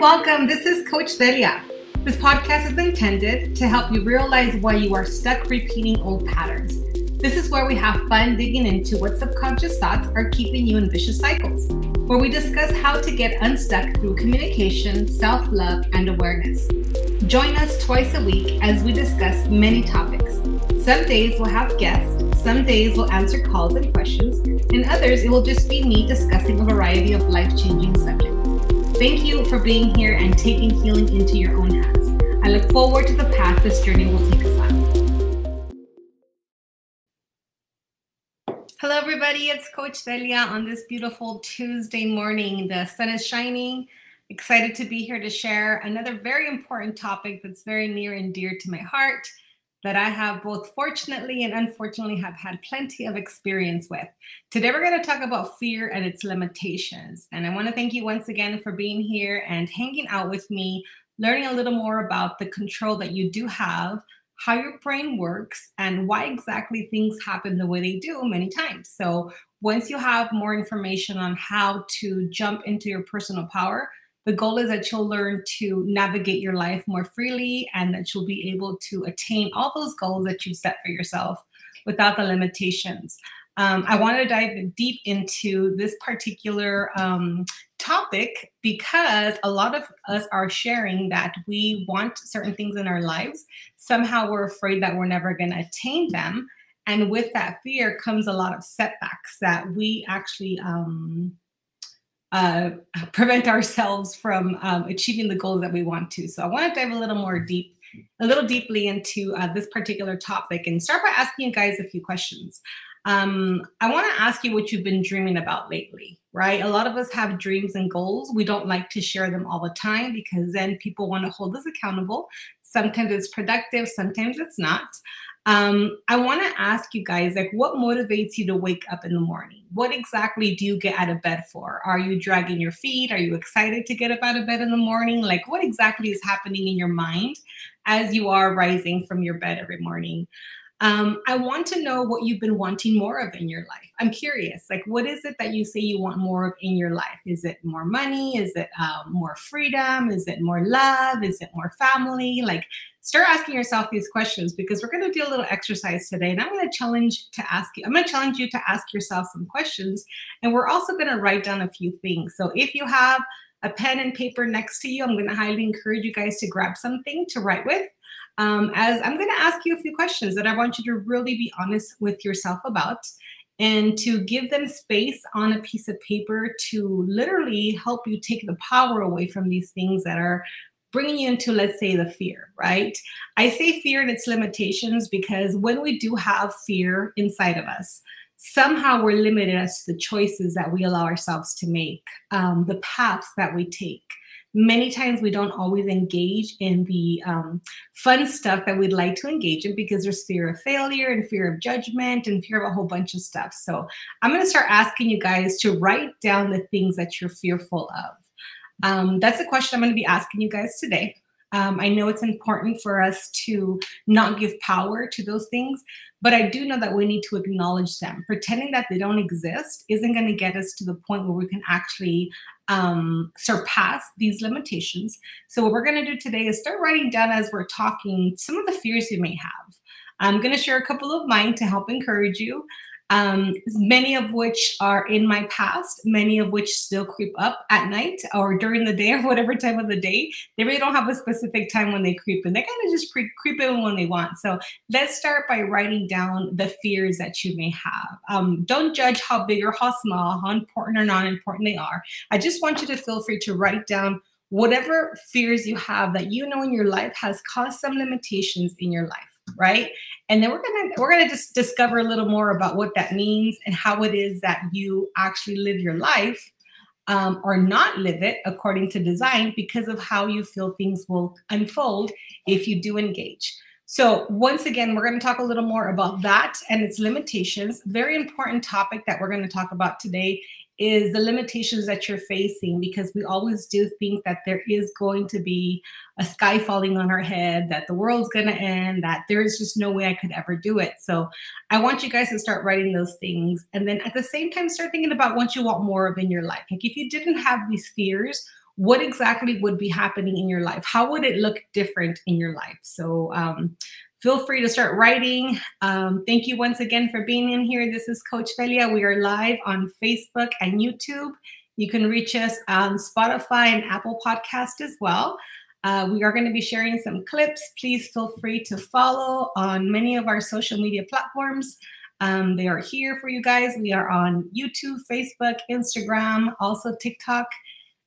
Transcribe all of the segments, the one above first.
welcome. This is Coach Velia. This podcast is intended to help you realize why you are stuck repeating old patterns. This is where we have fun digging into what subconscious thoughts are keeping you in vicious cycles, where we discuss how to get unstuck through communication, self love, and awareness. Join us twice a week as we discuss many topics. Some days we'll have guests, some days we'll answer calls and questions, and others it will just be me discussing a variety of life changing subjects. Thank you for being here and taking healing into your own hands. I look forward to the path this journey will take us on. Hello, everybody. It's Coach Velia on this beautiful Tuesday morning. The sun is shining. Excited to be here to share another very important topic that's very near and dear to my heart that I have both fortunately and unfortunately have had plenty of experience with. Today we're going to talk about fear and its limitations. And I want to thank you once again for being here and hanging out with me, learning a little more about the control that you do have, how your brain works, and why exactly things happen the way they do many times. So once you have more information on how to jump into your personal power, the goal is that you'll learn to navigate your life more freely and that you'll be able to attain all those goals that you've set for yourself without the limitations. Um, I want to dive deep into this particular um, topic because a lot of us are sharing that we want certain things in our lives. Somehow we're afraid that we're never going to attain them. And with that fear comes a lot of setbacks that we actually um, uh, prevent ourselves from um, achieving the goals that we want to. So I want to dive a little more deep, a little deeply into uh, this particular topic and start by asking you guys a few questions. Um, I want to ask you what you've been dreaming about lately, right? A lot of us have dreams and goals. We don't like to share them all the time because then people want to hold us accountable. Sometimes it's productive, sometimes it's not. Um, I want to ask you guys, like, what motivates you to wake up in the morning? What exactly do you get out of bed for? Are you dragging your feet? Are you excited to get up out of bed in the morning? Like, what exactly is happening in your mind as you are rising from your bed every morning? Um, I want to know what you've been wanting more of in your life. I'm curious, like, what is it that you say you want more of in your life? Is it more money? Is it um, more freedom? Is it more love? Is it more family? Like, start asking yourself these questions because we're going to do a little exercise today. And I'm going to challenge to ask you, I'm going to challenge you to ask yourself some questions. And we're also going to write down a few things. So if you have a pen and paper next to you, I'm going to highly encourage you guys to grab something to write with um, as I'm going to ask you a few questions that I want you to really be honest with yourself about and to give them space on a piece of paper to literally help you take the power away from these things that are bringing you into, let's say, the fear, right? I say fear and its limitations because when we do have fear inside of us, somehow we're limited as to the choices that we allow ourselves to make, um, the paths that we take many times we don't always engage in the um, fun stuff that we'd like to engage in because there's fear of failure and fear of judgment and fear of a whole bunch of stuff. So I'm going to start asking you guys to write down the things that you're fearful of. Um, that's a question I'm going to be asking you guys today. Um, I know it's important for us to not give power to those things, but I do know that we need to acknowledge them. Pretending that they don't exist isn't going to get us to the point where we can actually um, surpass these limitations. So, what we're going to do today is start writing down as we're talking some of the fears you may have. I'm going to share a couple of mine to help encourage you um, many of which are in my past, many of which still creep up at night or during the day or whatever time of the day. They really don't have a specific time when they creep in. They kind of just pre- creep in when they want. So let's start by writing down the fears that you may have. Um, don't judge how big or how small, how important or non important they are. I just want you to feel free to write down whatever fears you have that you know in your life has caused some limitations in your life right? And then we're gonna we're gonna just discover a little more about what that means and how it is that you actually live your life um, or not live it according to design because of how you feel things will unfold if you do engage. So once again, we're going to talk a little more about that and its limitations. Very important topic that we're going to talk about today is the limitations that you're facing because we always do think that there is going to be a sky falling on our head, that the world's going to end, that there is just no way I could ever do it. So I want you guys to start writing those things. And then at the same time, start thinking about what you want more of in your life. Like if you didn't have these fears, what exactly would be happening in your life? How would it look different in your life? So um, feel free to start writing. Um, thank you once again for being in here. This is Coach Velia. We are live on Facebook and YouTube. You can reach us on Spotify and Apple Podcast as well. Uh, we are going to be sharing some clips. Please feel free to follow on many of our social media platforms. Um, they are here for you guys. We are on YouTube, Facebook, Instagram, also TikTok.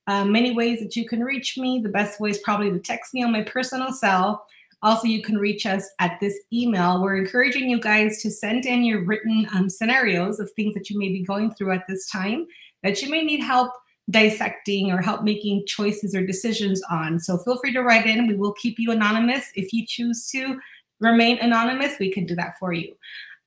Uh, many ways that you can reach me. The best way is probably to text me on my personal cell. Also, you can reach us at this email. We're encouraging you guys to send in your written um, scenarios of things that you may be going through at this time that you may need help dissecting or help making choices or decisions on. So feel free to write in. We will keep you anonymous. If you choose to remain anonymous, we can do that for you.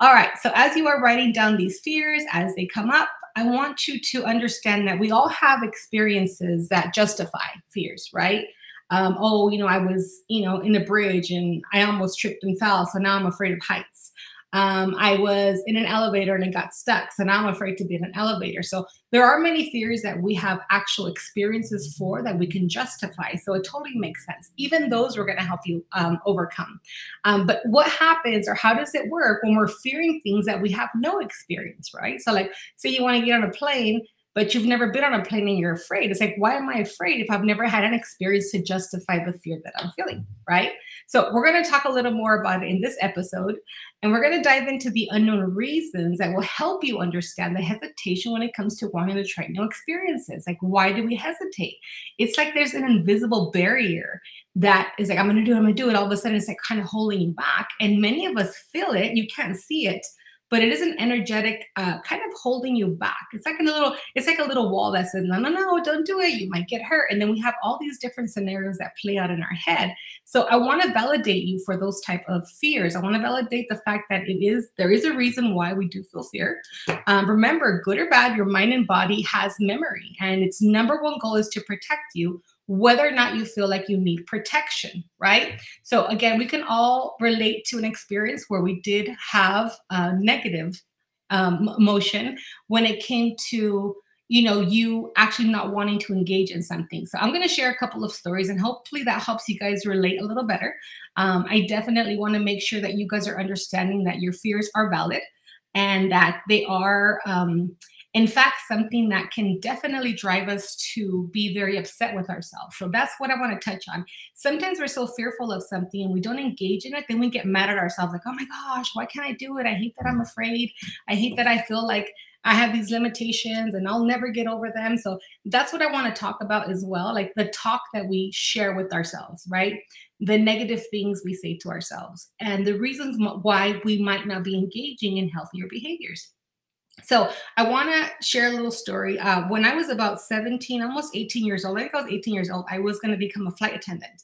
All right. So as you are writing down these fears as they come up, I want you to understand that we all have experiences that justify fears, right? Um, oh, you know, I was, you know, in a bridge and I almost tripped and fell. So now I'm afraid of heights. Um, I was in an elevator and it got stuck. So now I'm afraid to be in an elevator. So there are many fears that we have actual experiences for that we can justify. So it totally makes sense. Even those we're going to help you um, overcome. Um, but what happens or how does it work when we're fearing things that we have no experience, right? So, like, say you want to get on a plane but you've never been on a plane and you're afraid. It's like, why am I afraid if I've never had an experience to justify the fear that I'm feeling? Right. So, we're going to talk a little more about it in this episode. And we're going to dive into the unknown reasons that will help you understand the hesitation when it comes to wanting to try new experiences. Like, why do we hesitate? It's like there's an invisible barrier that is like, I'm going to do it, I'm going to do it. All of a sudden, it's like kind of holding you back. And many of us feel it. You can't see it but it is an energetic uh, kind of holding you back. It's like a little, it's like a little wall that says, no, no, no, don't do it. You might get hurt. And then we have all these different scenarios that play out in our head. So I want to validate you for those type of fears. I want to validate the fact that it is, there is a reason why we do feel fear. Um, remember, good or bad, your mind and body has memory and its number one goal is to protect you whether or not you feel like you need protection, right? So, again, we can all relate to an experience where we did have a negative um, emotion when it came to you know you actually not wanting to engage in something so i'm going to share a couple of stories and hopefully that helps you guys relate a little better um, i definitely want to make sure that you guys are understanding that your fears are valid and that they are um, in fact, something that can definitely drive us to be very upset with ourselves. So that's what I want to touch on. Sometimes we're so fearful of something and we don't engage in it, then we get mad at ourselves like, oh my gosh, why can't I do it? I hate that I'm afraid. I hate that I feel like I have these limitations and I'll never get over them. So that's what I want to talk about as well like the talk that we share with ourselves, right? The negative things we say to ourselves and the reasons why we might not be engaging in healthier behaviors. So I want to share a little story. Uh, when I was about 17, almost 18 years old, I think I was 18 years old, I was going to become a flight attendant.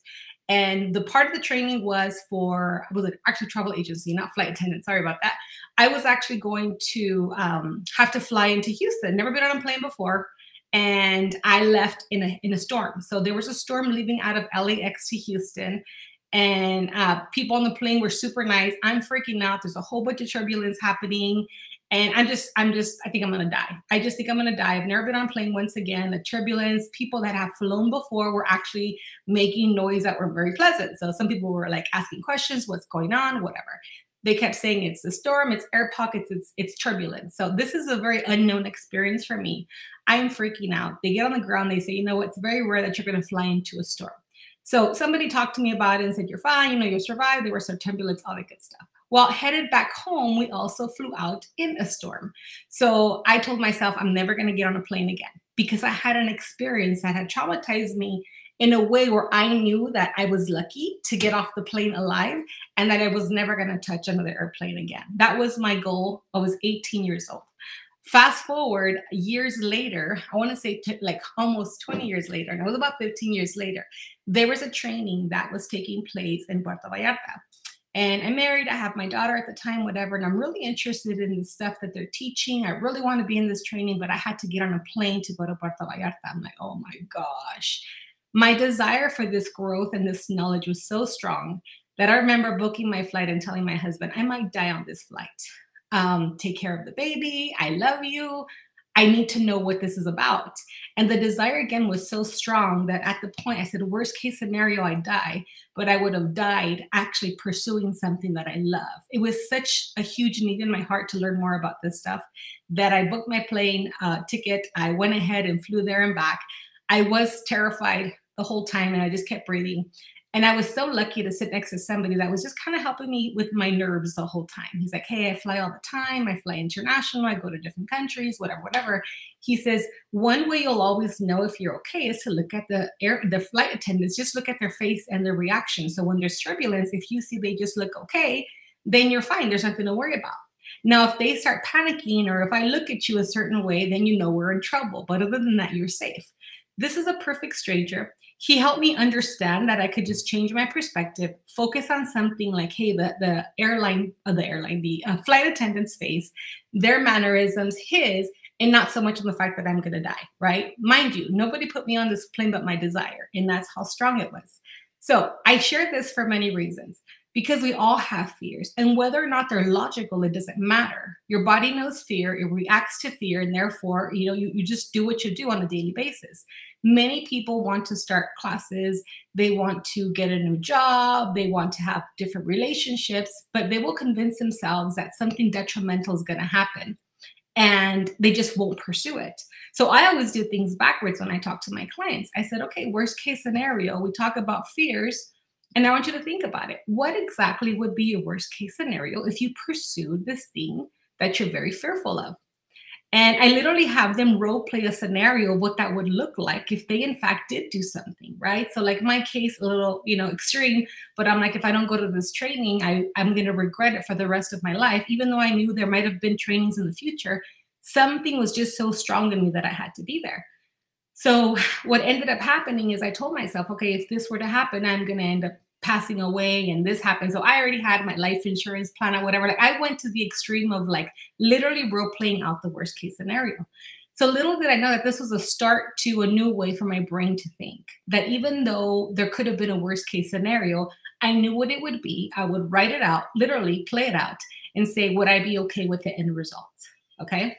And the part of the training was for, I was it actually travel agency, not flight attendant. Sorry about that. I was actually going to um, have to fly into Houston. Never been on a plane before. And I left in a, in a storm. So there was a storm leaving out of LAX to Houston and uh, people on the plane were super nice. I'm freaking out. There's a whole bunch of turbulence happening, and I'm just, I'm just, I think I'm gonna die. I just think I'm gonna die. I've never been on plane once again. The turbulence, people that have flown before were actually making noise that were very pleasant. So some people were like asking questions, what's going on, whatever. They kept saying it's the storm, it's air pockets, it's it's turbulence. So this is a very unknown experience for me. I'm freaking out. They get on the ground, they say, you know, it's very rare that you're gonna fly into a storm. So somebody talked to me about it and said, You're fine, you know, you'll survive. There was some turbulence, all that good stuff. Well, headed back home, we also flew out in a storm. So I told myself, I'm never going to get on a plane again because I had an experience that had traumatized me in a way where I knew that I was lucky to get off the plane alive and that I was never going to touch another airplane again. That was my goal. I was 18 years old. Fast forward years later, I want to say t- like almost 20 years later, and it was about 15 years later, there was a training that was taking place in Puerto Vallarta. And I'm married, I have my daughter at the time, whatever, and I'm really interested in the stuff that they're teaching. I really want to be in this training, but I had to get on a plane to go to Puerto Vallarta. I'm like, oh my gosh. My desire for this growth and this knowledge was so strong that I remember booking my flight and telling my husband, I might die on this flight. Um, take care of the baby. I love you. I need to know what this is about. And the desire again was so strong that at the point I said, worst case scenario, I die, but I would have died actually pursuing something that I love. It was such a huge need in my heart to learn more about this stuff that I booked my plane uh, ticket. I went ahead and flew there and back. I was terrified the whole time and I just kept breathing. And I was so lucky to sit next to somebody that was just kind of helping me with my nerves the whole time. He's like, Hey, I fly all the time. I fly international. I go to different countries, whatever, whatever. He says, One way you'll always know if you're okay is to look at the air, the flight attendants, just look at their face and their reaction. So when there's turbulence, if you see they just look okay, then you're fine. There's nothing to worry about. Now, if they start panicking or if I look at you a certain way, then you know we're in trouble. But other than that, you're safe. This is a perfect stranger he helped me understand that I could just change my perspective, focus on something like, hey, the, the airline, uh, the airline, the uh, flight attendant's face, their mannerisms, his, and not so much on the fact that I'm going to die, right? Mind you, nobody put me on this plane but my desire, and that's how strong it was. So I share this for many reasons because we all have fears, and whether or not they're logical, it doesn't matter. Your body knows fear, it reacts to fear, and therefore, you know, you, you just do what you do on a daily basis many people want to start classes, they want to get a new job, they want to have different relationships, but they will convince themselves that something detrimental is going to happen and they just won't pursue it. So I always do things backwards when I talk to my clients. I said, okay, worst case scenario, we talk about fears. And I want you to think about it. What exactly would be your worst case scenario if you pursued this thing that you're very fearful of? And I literally have them role play a scenario of what that would look like if they in fact did do something, right? So like my case, a little, you know, extreme, but I'm like, if I don't go to this training, I, I'm gonna regret it for the rest of my life, even though I knew there might have been trainings in the future. Something was just so strong in me that I had to be there. So what ended up happening is I told myself, okay, if this were to happen, I'm gonna end up passing away and this happened. So I already had my life insurance plan or whatever. Like I went to the extreme of like literally role playing out the worst case scenario. So little did I know that this was a start to a new way for my brain to think. That even though there could have been a worst case scenario, I knew what it would be. I would write it out, literally play it out, and say, would I be okay with the end result? Okay.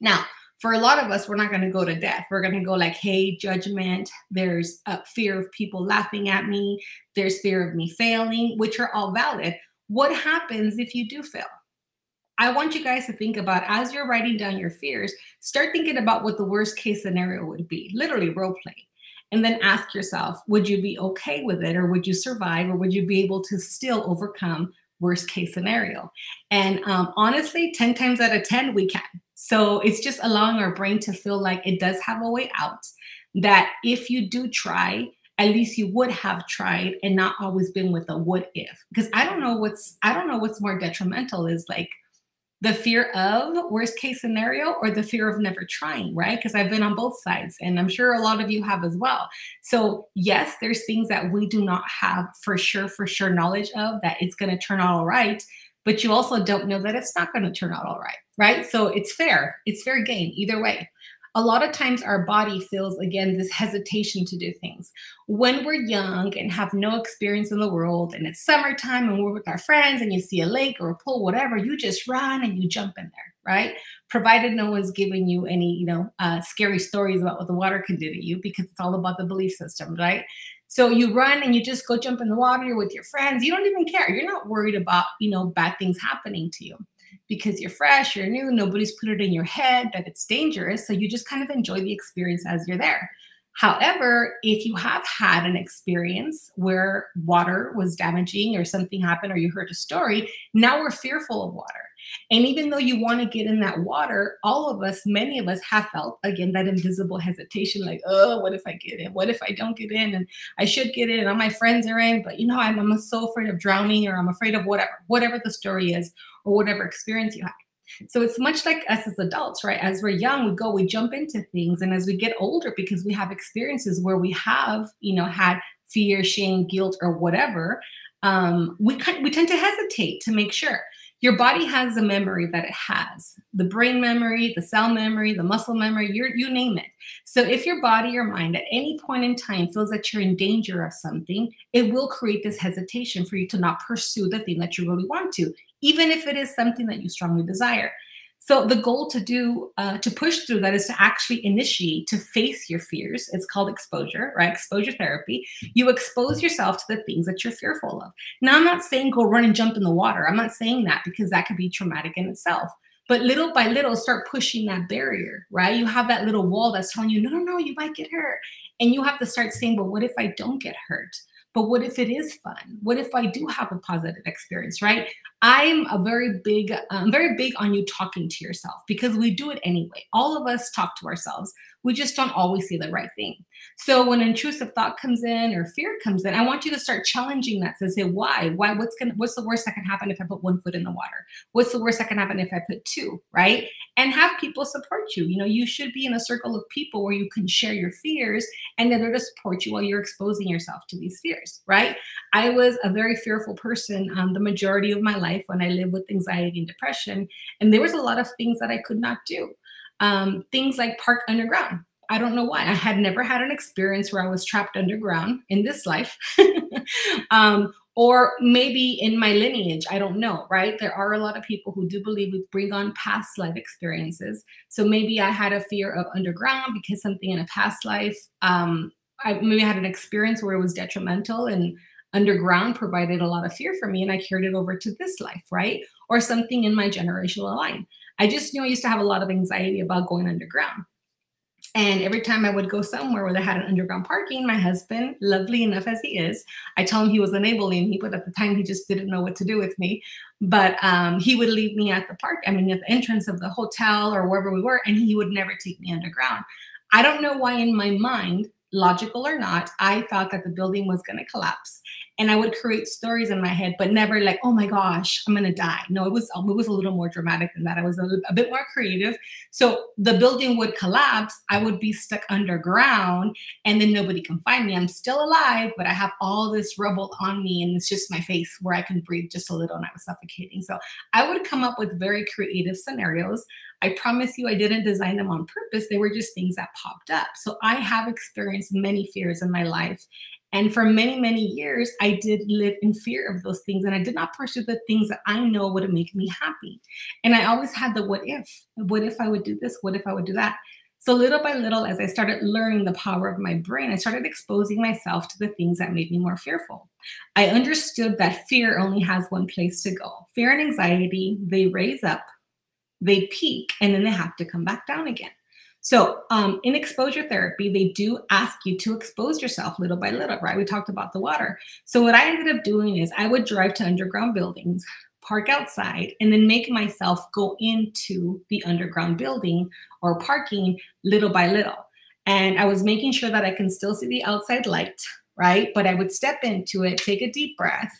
Now, for a lot of us, we're not going to go to death. We're going to go like, hey, judgment. There's a fear of people laughing at me. There's fear of me failing, which are all valid. What happens if you do fail? I want you guys to think about as you're writing down your fears, start thinking about what the worst case scenario would be, literally role play. And then ask yourself, would you be okay with it or would you survive or would you be able to still overcome worst case scenario? And um, honestly, 10 times out of 10, we can. So it's just allowing our brain to feel like it does have a way out. That if you do try, at least you would have tried and not always been with a what if. Because I don't know what's I don't know what's more detrimental is like the fear of worst case scenario or the fear of never trying, right? Because I've been on both sides and I'm sure a lot of you have as well. So, yes, there's things that we do not have for sure, for sure knowledge of that it's going to turn out all right but you also don't know that it's not going to turn out all right, right? So it's fair. It's fair game either way. A lot of times our body feels again this hesitation to do things. When we're young and have no experience in the world and it's summertime and we're with our friends and you see a lake or a pool, whatever, you just run and you jump in there, right? Provided no one's giving you any, you know, uh, scary stories about what the water can do to you because it's all about the belief system, right? So you run and you just go jump in the water, you're with your friends. You don't even care. You're not worried about, you know, bad things happening to you because you're fresh, you're new, nobody's put it in your head that it's dangerous. So you just kind of enjoy the experience as you're there. However, if you have had an experience where water was damaging or something happened or you heard a story, now we're fearful of water. And even though you want to get in that water, all of us, many of us have felt again that invisible hesitation like, oh, what if I get in? What if I don't get in? And I should get in. And all my friends are in, but you know, I'm, I'm so afraid of drowning or I'm afraid of whatever, whatever the story is or whatever experience you have. So it's much like us as adults, right? As we're young, we go, we jump into things. And as we get older, because we have experiences where we have, you know, had fear, shame, guilt, or whatever, um, we, we tend to hesitate to make sure your body has a memory that it has the brain memory, the cell memory, the muscle memory, you name it. So if your body or mind at any point in time feels that you're in danger of something, it will create this hesitation for you to not pursue the thing that you really want to, even if it is something that you strongly desire. So the goal to do uh, to push through that is to actually initiate to face your fears. It's called exposure, right? Exposure therapy. You expose yourself to the things that you're fearful of. Now I'm not saying go run and jump in the water. I'm not saying that because that could be traumatic in itself. But little by little, start pushing that barrier, right? You have that little wall that's telling you, no, no, no, you might get hurt. And you have to start saying, but what if I don't get hurt? But what if it is fun? What if I do have a positive experience, right? I'm a very big, um, very big on you talking to yourself because we do it anyway. All of us talk to ourselves we just don't always see the right thing. So when intrusive thought comes in or fear comes in, I want you to start challenging that to say, why? Why? What's gonna what's the worst that can happen if I put one foot in the water? What's the worst that can happen if I put two, right? And have people support you. You know, you should be in a circle of people where you can share your fears and then they're to support you while you're exposing yourself to these fears, right? I was a very fearful person um, the majority of my life when I lived with anxiety and depression. And there was a lot of things that I could not do um, things like park underground. I don't know why. I had never had an experience where I was trapped underground in this life. um, or maybe in my lineage, I don't know, right? There are a lot of people who do believe we bring on past life experiences. So maybe I had a fear of underground because something in a past life, um, I maybe I had an experience where it was detrimental and underground provided a lot of fear for me and I carried it over to this life, right? Or something in my generational line. I just knew I used to have a lot of anxiety about going underground. And every time I would go somewhere where they had an underground parking, my husband, lovely enough as he is, I told him he was enabling me, but at the time he just didn't know what to do with me. But um, he would leave me at the park, I mean, at the entrance of the hotel or wherever we were, and he would never take me underground. I don't know why in my mind, logical or not, I thought that the building was going to collapse and I would create stories in my head, but never like, oh my gosh, I'm gonna die. No, it was um, it was a little more dramatic than that. I was a, a bit more creative. So the building would collapse. I would be stuck underground, and then nobody can find me. I'm still alive, but I have all this rubble on me, and it's just my face where I can breathe just a little, and I was suffocating. So I would come up with very creative scenarios. I promise you, I didn't design them on purpose. They were just things that popped up. So I have experienced many fears in my life. And for many, many years, I did live in fear of those things. And I did not pursue the things that I know would make me happy. And I always had the what if. What if I would do this? What if I would do that? So little by little, as I started learning the power of my brain, I started exposing myself to the things that made me more fearful. I understood that fear only has one place to go. Fear and anxiety, they raise up, they peak, and then they have to come back down again. So, um, in exposure therapy, they do ask you to expose yourself little by little, right? We talked about the water. So, what I ended up doing is I would drive to underground buildings, park outside, and then make myself go into the underground building or parking little by little. And I was making sure that I can still see the outside light, right? But I would step into it, take a deep breath,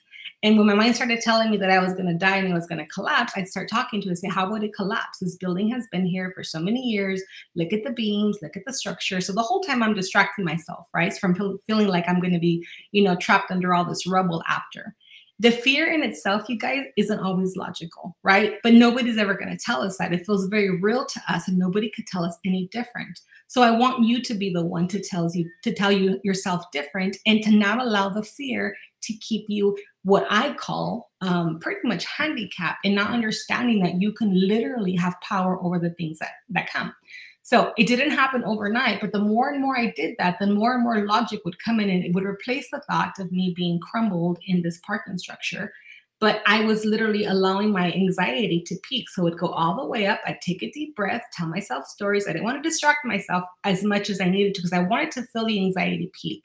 and when my mind started telling me that I was going to die and it was going to collapse, I'd start talking to it and say, How would it collapse? This building has been here for so many years. Look at the beams, look at the structure. So the whole time I'm distracting myself, right? From feeling like I'm going to be, you know, trapped under all this rubble after. The fear in itself, you guys, isn't always logical, right? But nobody's ever going to tell us that. It feels very real to us, and nobody could tell us any different. So I want you to be the one to tells you to tell you yourself different and to not allow the fear to keep you what I call um, pretty much handicapped and not understanding that you can literally have power over the things that, that come. So it didn't happen overnight, but the more and more I did that, the more and more logic would come in and it would replace the thought of me being crumbled in this parking structure. But I was literally allowing my anxiety to peak. So it would go all the way up. I'd take a deep breath, tell myself stories. I didn't want to distract myself as much as I needed to because I wanted to feel the anxiety peak.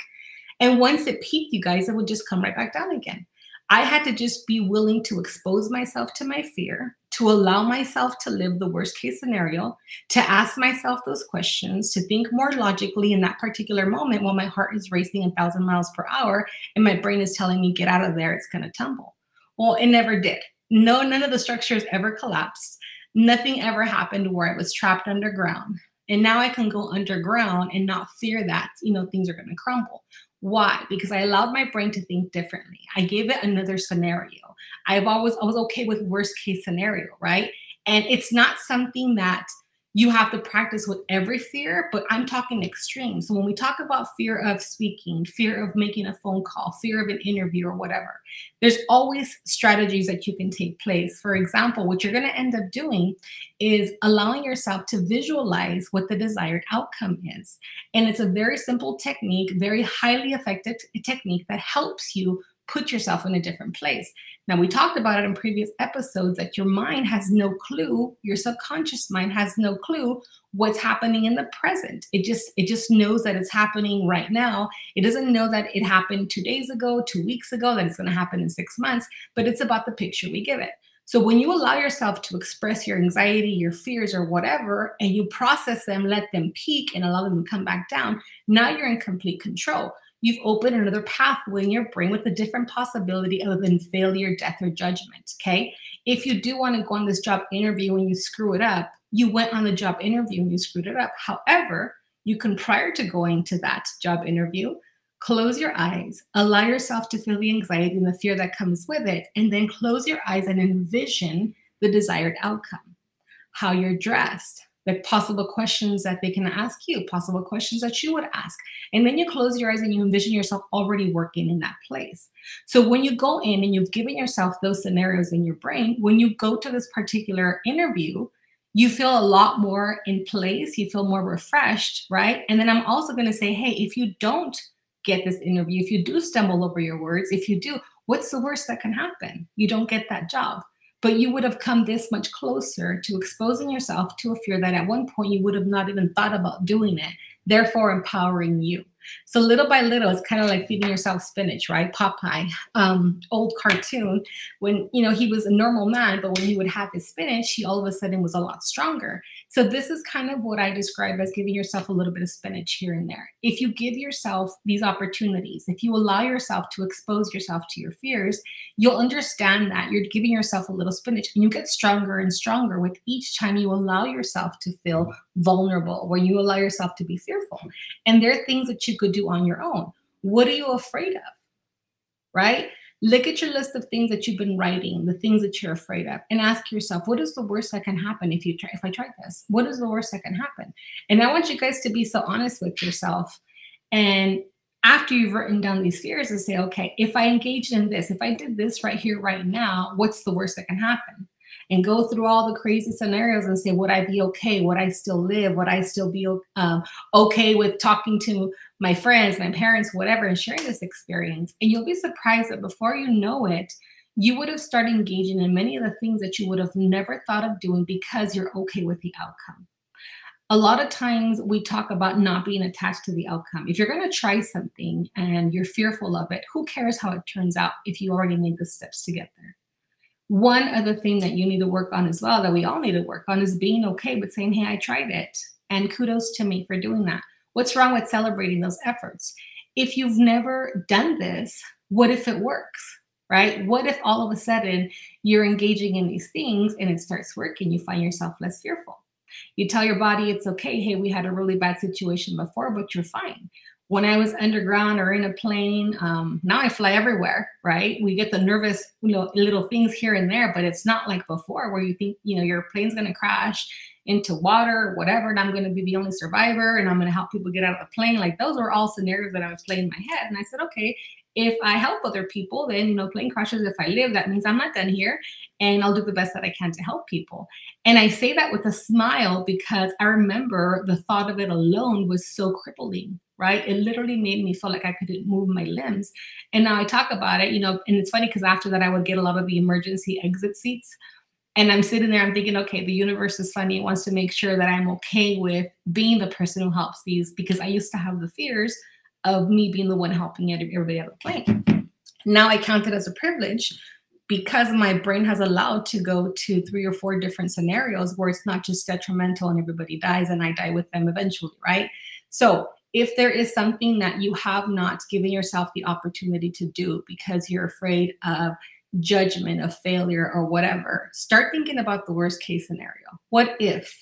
And once it peaked, you guys, it would just come right back down again. I had to just be willing to expose myself to my fear, to allow myself to live the worst case scenario, to ask myself those questions, to think more logically in that particular moment while my heart is racing a thousand miles per hour and my brain is telling me, get out of there, it's to tumble. Well, it never did. No, none of the structures ever collapsed. Nothing ever happened where I was trapped underground. And now I can go underground and not fear that, you know, things are to crumble. Why? Because I allowed my brain to think differently. I gave it another scenario. I've always I was okay with worst case scenario, right? And it's not something that you have to practice with every fear, but I'm talking extreme. So when we talk about fear of speaking, fear of making a phone call, fear of an interview or whatever, there's always strategies that you can take place. For example, what you're going to end up doing is allowing yourself to visualize what the desired outcome is. And it's a very simple technique, very highly effective technique that helps you put yourself in a different place. Now, we talked about it in previous episodes that your mind has no clue, your subconscious mind has no clue what's happening in the present. It just it just knows that it's happening right now. It doesn't know that it happened 2 days ago, 2 weeks ago, that it's going to happen in 6 months, but it's about the picture we give it. So when you allow yourself to express your anxiety, your fears, or whatever, and you process them, let them peak, and allow them to come back down, now you're in complete control you've opened another pathway in your brain with a different possibility other than failure, death, or judgment. Okay. If you do want to go on this job interview and you screw it up, you went on the job interview and you screwed it up. However, you can, prior to going to that job interview, close your eyes, allow yourself to feel the anxiety and the fear that comes with it, and then close your eyes and envision the desired outcome. How you're dressed, like possible questions that they can ask you, possible questions that you would ask. And then you close your eyes and you envision yourself already working in that place. So when you go in and you've given yourself those scenarios in your brain, when you go to this particular interview, you feel a lot more in place, you feel more refreshed, right? And then I'm also going to say, hey, if you don't get this interview, if you do stumble over your words, if you do, what's the worst that can happen? You don't get that job but you would have come this much closer to exposing yourself to a fear that at one point you would have not even thought about doing it, therefore empowering you. So little by little, it's kind of like feeding yourself spinach, right? Popeye, um, old cartoon. When you know he was a normal man, but when he would have his spinach, he all of a sudden was a lot stronger. So this is kind of what I describe as giving yourself a little bit of spinach here and there. If you give yourself these opportunities, if you allow yourself to expose yourself to your fears, you'll understand that you're giving yourself a little spinach, and you get stronger and stronger with each time you allow yourself to feel vulnerable, where you allow yourself to be fearful. And there are things that you could do on your own. What are you afraid of? Right? Look at your list of things that you've been writing, the things that you're afraid of, and ask yourself, what is the worst that can happen if you try if I try this? What is the worst that can happen? And I want you guys to be so honest with yourself. And after you've written down these fears and say, okay, if I engaged in this, if I did this right here, right now, what's the worst that can happen? and go through all the crazy scenarios and say, would I be okay? Would I still live? Would I still be um, okay with talking to my friends, my parents, whatever, and sharing this experience? And you'll be surprised that before you know it, you would have started engaging in many of the things that you would have never thought of doing because you're okay with the outcome. A lot of times we talk about not being attached to the outcome. If you're going to try something and you're fearful of it, who cares how it turns out if you already made the steps to get there? One other thing that you need to work on as well, that we all need to work on, is being okay with saying, Hey, I tried it. And kudos to me for doing that. What's wrong with celebrating those efforts? If you've never done this, what if it works? Right? What if all of a sudden you're engaging in these things and it starts working? You find yourself less fearful. You tell your body it's okay. Hey, we had a really bad situation before, but you're fine when I was underground or in a plane, um, now I fly everywhere, right? We get the nervous, you know, little things here and there, but it's not like before where you think, you know, your plane's going to crash into water whatever, and I'm going to be the only survivor and I'm going to help people get out of the plane. Like those were all scenarios that I was playing in my head. And I said, okay, if I help other people, then, you know, plane crashes, if I live, that means I'm not done here and I'll do the best that I can to help people. And I say that with a smile because I remember the thought of it alone was so crippling right? It literally made me feel like I couldn't move my limbs. And now I talk about it, you know, and it's funny because after that, I would get a lot of the emergency exit seats. And I'm sitting there, I'm thinking, okay, the universe is funny. It wants to make sure that I'm okay with being the person who helps these because I used to have the fears of me being the one helping everybody out of the plane. Now I count it as a privilege because my brain has allowed to go to three or four different scenarios where it's not just detrimental and everybody dies and I die with them eventually, right? So if there is something that you have not given yourself the opportunity to do because you're afraid of judgment, of failure, or whatever, start thinking about the worst case scenario. What if?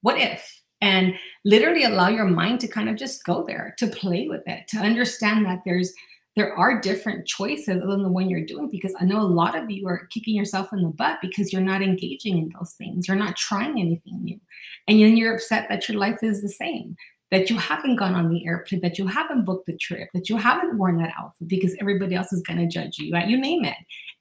What if? And literally allow your mind to kind of just go there, to play with it, to understand that there's there are different choices than the one you're doing because I know a lot of you are kicking yourself in the butt because you're not engaging in those things. You're not trying anything new. And then you're upset that your life is the same, that you haven't gone on the airplane, that you haven't booked the trip, that you haven't worn that outfit because everybody else is going to judge you, right? You name it.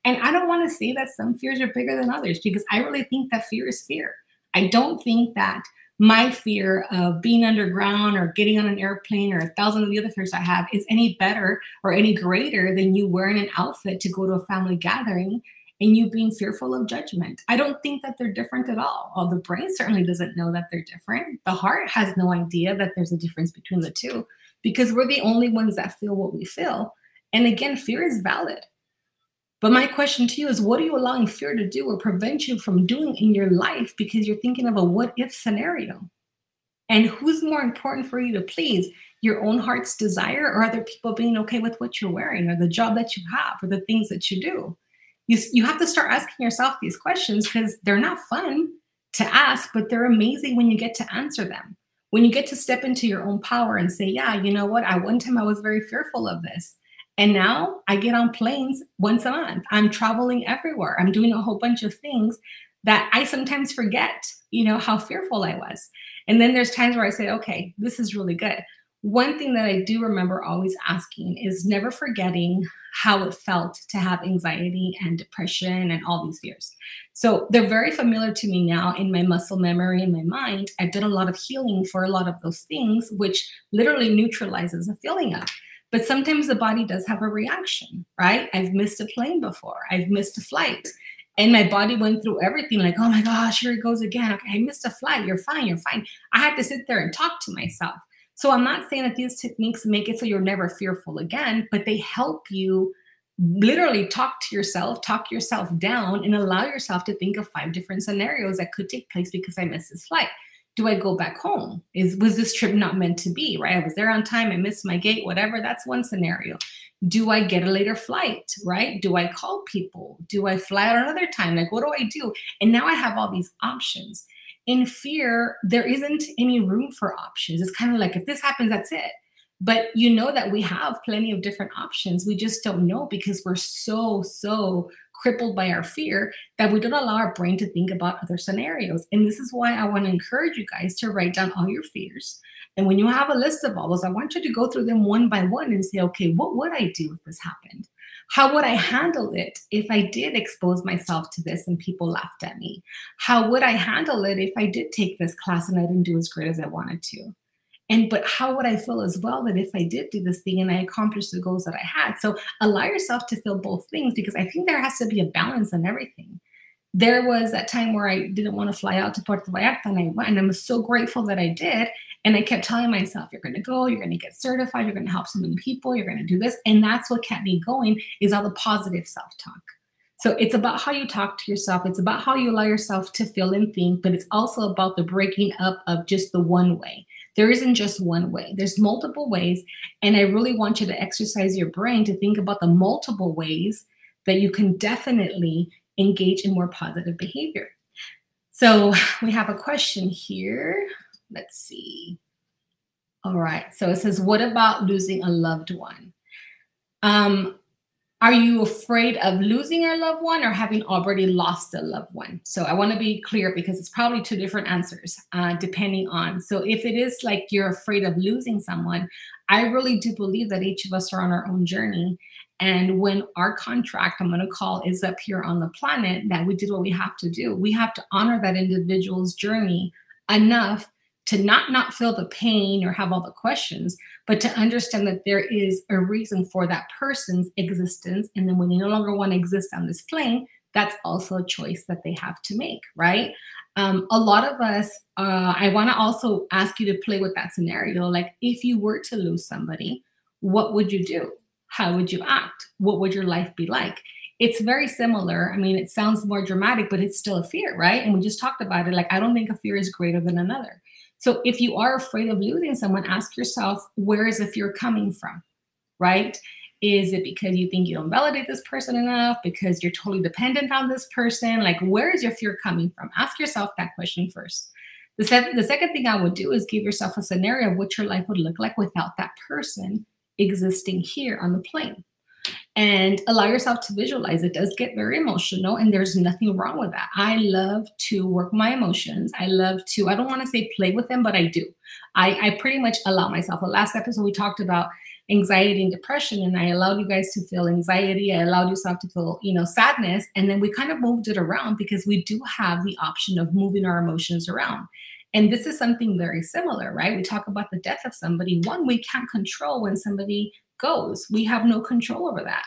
And I don't want to say that some fears are bigger than others because I really think that fear is fear. I don't think that my fear of being underground or getting on an airplane or a thousand of the other fears I have is any better or any greater than you wearing an outfit to go to a family gathering and you being fearful of judgment. I don't think that they're different at all. Well, the brain certainly doesn't know that they're different. The heart has no idea that there's a difference between the two because we're the only ones that feel what we feel. And again, fear is valid. But my question to you is what are you allowing fear to do or prevent you from doing in your life because you're thinking of a what if scenario? And who's more important for you to please? Your own heart's desire or other people being okay with what you're wearing or the job that you have or the things that you do? You, you have to start asking yourself these questions because they're not fun to ask, but they're amazing when you get to answer them. When you get to step into your own power and say, yeah, you know what? At one time I was very fearful of this. And now I get on planes once a month. I'm traveling everywhere. I'm doing a whole bunch of things that I sometimes forget, you know, how fearful I was. And then there's times where I say, okay, this is really good. One thing that I do remember always asking is never forgetting how it felt to have anxiety and depression and all these fears. So they're very familiar to me now in my muscle memory in my mind. I've done a lot of healing for a lot of those things, which literally neutralizes the feeling of. But sometimes the body does have a reaction, right? I've missed a plane before, I've missed a flight. And my body went through everything like, oh my gosh, here it goes again. Okay, I missed a flight. You're fine. You're fine. I had to sit there and talk to myself. So I'm not saying that these techniques make it so you're never fearful again, but they help you literally talk to yourself, talk yourself down, and allow yourself to think of five different scenarios that could take place because I missed this flight do I go back home? Is was this trip not meant to be? Right? I was there on time, I missed my gate, whatever. That's one scenario. Do I get a later flight? Right? Do I call people? Do I fly out another time? Like, what do I do? And now I have all these options. In fear, there isn't any room for options. It's kind of like if this happens, that's it. But you know that we have plenty of different options. We just don't know because we're so, so crippled by our fear that we don't allow our brain to think about other scenarios. And this is why I want to encourage you guys to write down all your fears. And when you have a list of all those, I want you to go through them one by one and say, okay, what would I do if this happened? How would I handle it if I did expose myself to this and people laughed at me? How would I handle it if I did take this class and I didn't do as great as I wanted to? And but how would I feel as well that if I did do this thing and I accomplished the goals that I had? So allow yourself to feel both things because I think there has to be a balance in everything. There was that time where I didn't want to fly out to Puerto Vallarta and I went and I'm so grateful that I did. And I kept telling myself, you're going to go, you're going to get certified, you're going to help so many people, you're going to do this. And that's what kept me going is all the positive self-talk. So it's about how you talk to yourself. It's about how you allow yourself to feel and think, but it's also about the breaking up of just the one way. There isn't just one way, there's multiple ways. And I really want you to exercise your brain to think about the multiple ways that you can definitely engage in more positive behavior. So we have a question here. Let's see. All right. So it says, What about losing a loved one? Um, are you afraid of losing a loved one or having already lost a loved one? So I want to be clear because it's probably two different answers uh, depending on. So if it is like you're afraid of losing someone, I really do believe that each of us are on our own journey. And when our contract, I'm going to call, is up here on the planet, that we did what we have to do. We have to honor that individual's journey enough to not not feel the pain or have all the questions but to understand that there is a reason for that person's existence. And then when they no longer want to exist on this plane that's also a choice that they have to make right? Um, a lot of us uh, i want to also ask you to play with that scenario. Like if you were to lose somebody what would you do how would you act what would your life be like it's very similar. I mean, it sounds more dramatic, but it's still a fear, right? And we just talked about it. Like, I don't think a fear is greater than another. So if you are afraid of losing someone, ask yourself, where is the fear coming from? Right? Is it because you think you don't validate this person enough? Because you're totally dependent on this person? Like, where is your fear coming from? Ask yourself that question first. The, se- the second thing I would do is give yourself a scenario of what your life would look like without that person existing here on the plane and allow yourself to visualize. It does get very emotional, and there's nothing wrong with that. I love to work my emotions. I love to, I don't want to say play with them, but I do. I, I pretty much allow myself. The last episode, we talked about anxiety and depression, and I allowed you guys to feel anxiety. I allowed yourself to feel, you know, sadness. And then we kind of moved it around because we do have the option of moving our emotions around. And this is something very similar, right? We talk about the death of somebody. One, we can't control when somebody goes. We have no control over that.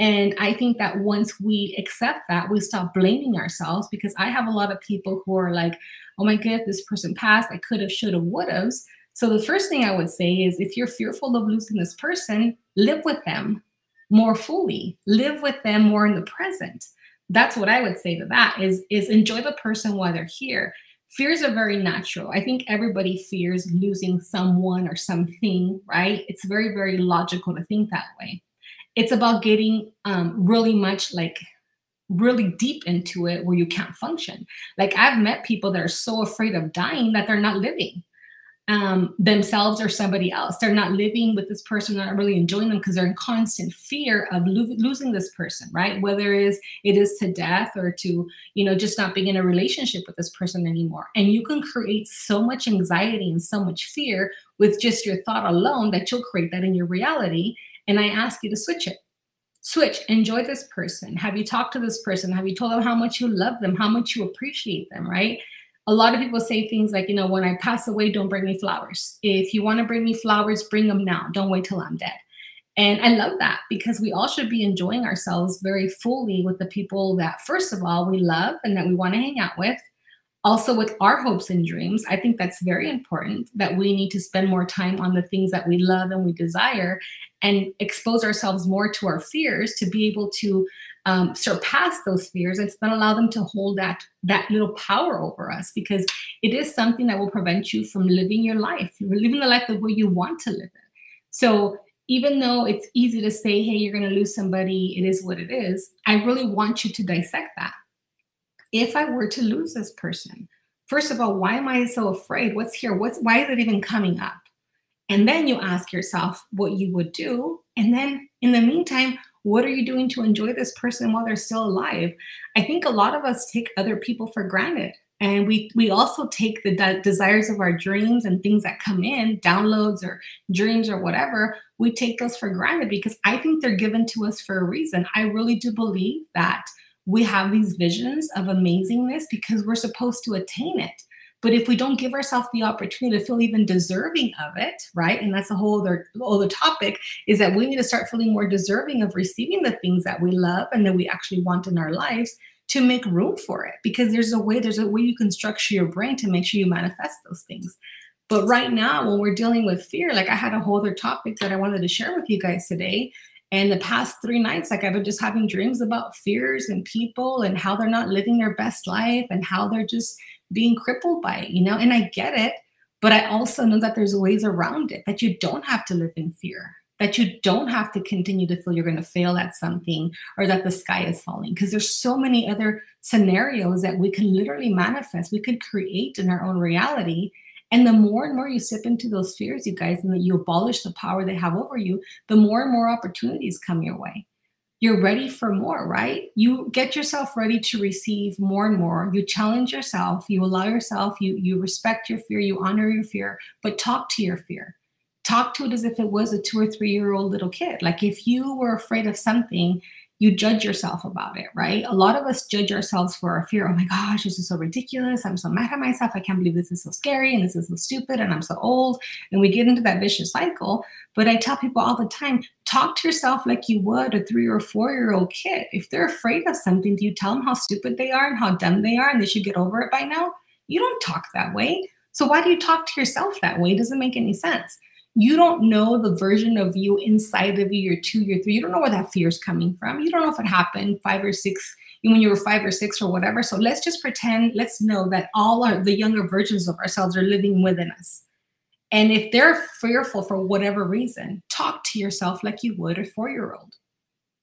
And I think that once we accept that, we stop blaming ourselves because I have a lot of people who are like, oh my God, this person passed. I could have, should have, would have. So the first thing I would say is if you're fearful of losing this person, live with them more fully, live with them more in the present. That's what I would say to that is, is enjoy the person while they're here fears are very natural. I think everybody fears losing someone or something, right? It's very, very logical to think that way. It's about getting um, really much like really deep into it where you can't function. Like I've met people that are so afraid of dying that they're not living um, themselves or somebody else. They're not living with this person, they're not really enjoying them because they're in constant fear of lo- losing this person, right? Whether it is it is to death or to you know just not being in a relationship with this person anymore. And you can create so much anxiety and so much fear with just your thought alone that you'll create that in your reality. And I ask you to switch it. Switch, enjoy this person. Have you talked to this person? Have you told them how much you love them, how much you appreciate them, right? A lot of people say things like, you know, when I pass away, don't bring me flowers. If you want to bring me flowers, bring them now. Don't wait till I'm dead. And I love that because we all should be enjoying ourselves very fully with the people that, first of all, we love and that we want to hang out with. Also, with our hopes and dreams, I think that's very important that we need to spend more time on the things that we love and we desire and expose ourselves more to our fears to be able to um, surpass those fears and not allow them to hold that that little power over us because it is something that will prevent you from living your life. You're living the life the way you want to live it. So even though it's easy to say hey you're going to lose somebody it is what it is i really want you to dissect that. If i were to lose this person first of all why am i so afraid? What's here? What's why is it even coming up? And then you ask yourself what you would do and then in the meantime what are you doing to enjoy this person while they're still alive? I think a lot of us take other people for granted. And we we also take the de- desires of our dreams and things that come in, downloads or dreams or whatever, we take those for granted because I think they're given to us for a reason. I really do believe that we have these visions of amazingness because we're supposed to attain it. But if we don't give ourselves the opportunity to feel even deserving of it, right? And that's a whole other, other topic is that we need to start feeling more deserving of receiving the things that we love and that we actually want in our lives to make room for it. Because there's a way, there's a way you can structure your brain to make sure you manifest those things. But right now, when we're dealing with fear, like I had a whole other topic that I wanted to share with you guys today. And the past three nights, like I've been just having dreams about fears and people and how they're not living their best life and how they're just being crippled by it, you know? And I get it, but I also know that there's ways around it, that you don't have to live in fear, that you don't have to continue to feel you're going to fail at something or that the sky is falling. Because there's so many other scenarios that we can literally manifest, we could create in our own reality. And the more and more you sip into those fears, you guys, and that you abolish the power they have over you, the more and more opportunities come your way you're ready for more, right? You get yourself ready to receive more and more. You challenge yourself, you allow yourself, you you respect your fear, you honor your fear, but talk to your fear. Talk to it as if it was a two or three year old little kid. Like if you were afraid of something you judge yourself about it, right? A lot of us judge ourselves for our fear. Oh my gosh, this is so ridiculous. I'm so mad at myself. I can't believe this is so scary and this is so stupid and I'm so old. And we get into that vicious cycle. But I tell people all the time talk to yourself like you would a three or four year old kid. If they're afraid of something, do you tell them how stupid they are and how dumb they are and they should get over it by now? You don't talk that way. So why do you talk to yourself that way? It doesn't make any sense you don't know the version of you inside of you, your two, your three. You don't know where that fear is coming from. You don't know if it happened five or six when you were five or six or whatever. So let's just pretend, let's know that all our, the younger versions of ourselves are living within us. And if they're fearful for whatever reason, talk to yourself like you would a four year old.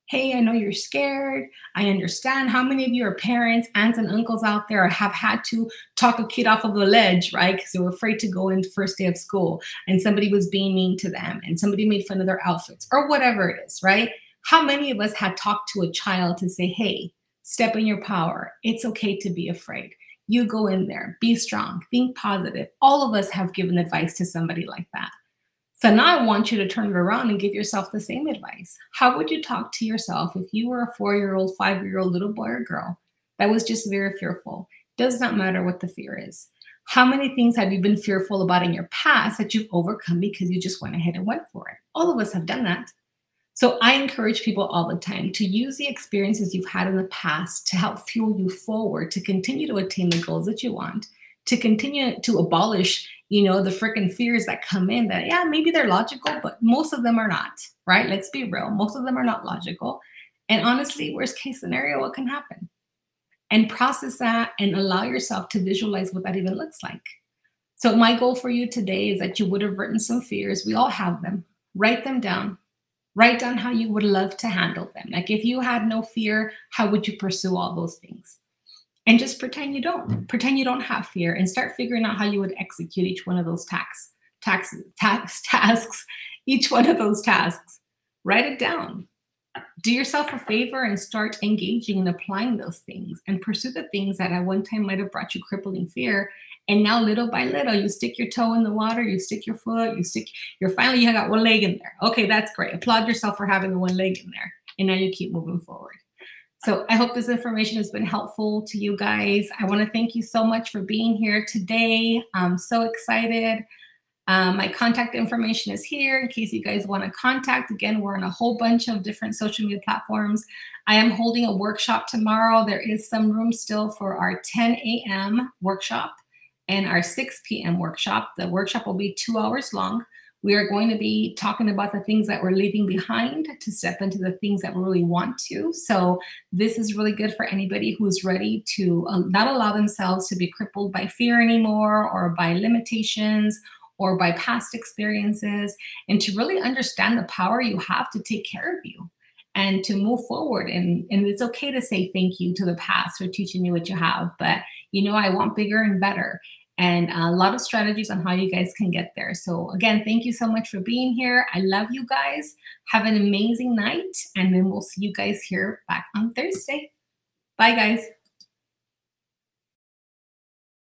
Hey, I know you're scared. I understand. How many of you are parents, aunts, and uncles out there have had to talk a kid off of a ledge, right? Because they were afraid to go in first day of school and somebody was being mean to them and somebody made fun of their outfits or whatever it is, right? How many of us had talked to a child to say, hey, step in your power? It's okay to be afraid. You go in there, be strong, think positive. All of us have given advice to somebody like that. So now I want you to turn it around and give yourself the same advice. How would you talk to yourself if you were a four year old, five year old little boy or girl that was just very fearful? Does not matter what the fear is. How many things have you been fearful about in your past that you've overcome because you just went ahead and went for it? All of us have done that. So I encourage people all the time to use the experiences you've had in the past to help fuel you forward to continue to attain the goals that you want, to continue to abolish you know, the freaking fears that come in that, yeah, maybe they're logical, but most of them are not, right? Let's be real. Most of them are not logical. And honestly, worst case scenario, what can happen? And process that and allow yourself to visualize what that even looks like. So, my goal for you today is that you would have written some fears. We all have them. Write them down. Write down how you would love to handle them. Like, if you had no fear, how would you pursue all those things? And just pretend you don't. Pretend you don't have fear and start figuring out how you would execute each one of those tax tax tax tasks each one of those tasks. Write it down. Do yourself a favor and start engaging and applying those things and pursue the things that at one time might have brought you crippling fear. And now little by little you stick your toe in the water you stick your foot you stick you're finally you got one leg in there. Okay that's great. Applaud yourself for having the one leg in there. And now you keep moving forward so I hope this information has been helpful to you guys. I want to thank you so much for being here today. I'm so excited. Um, my contact information is here in case you guys want to contact. Again, we're on a whole bunch of different social media platforms. I am holding a workshop tomorrow. There is some room still for our 10 a.m. workshop and our 6 p.m. workshop. The workshop will be two hours long. We are going to be talking about the things that we're leaving behind to step into the things that we really want to. So, this is really good for anybody who's ready to uh, not allow themselves to be crippled by fear anymore or by limitations or by past experiences and to really understand the power you have to take care of you and to move forward and and it's okay to say thank you to the past for teaching you what you have but you know i want bigger and better and a lot of strategies on how you guys can get there. So, again, thank you so much for being here. I love you guys. Have an amazing night, and then we'll see you guys here back on Thursday. Bye, guys.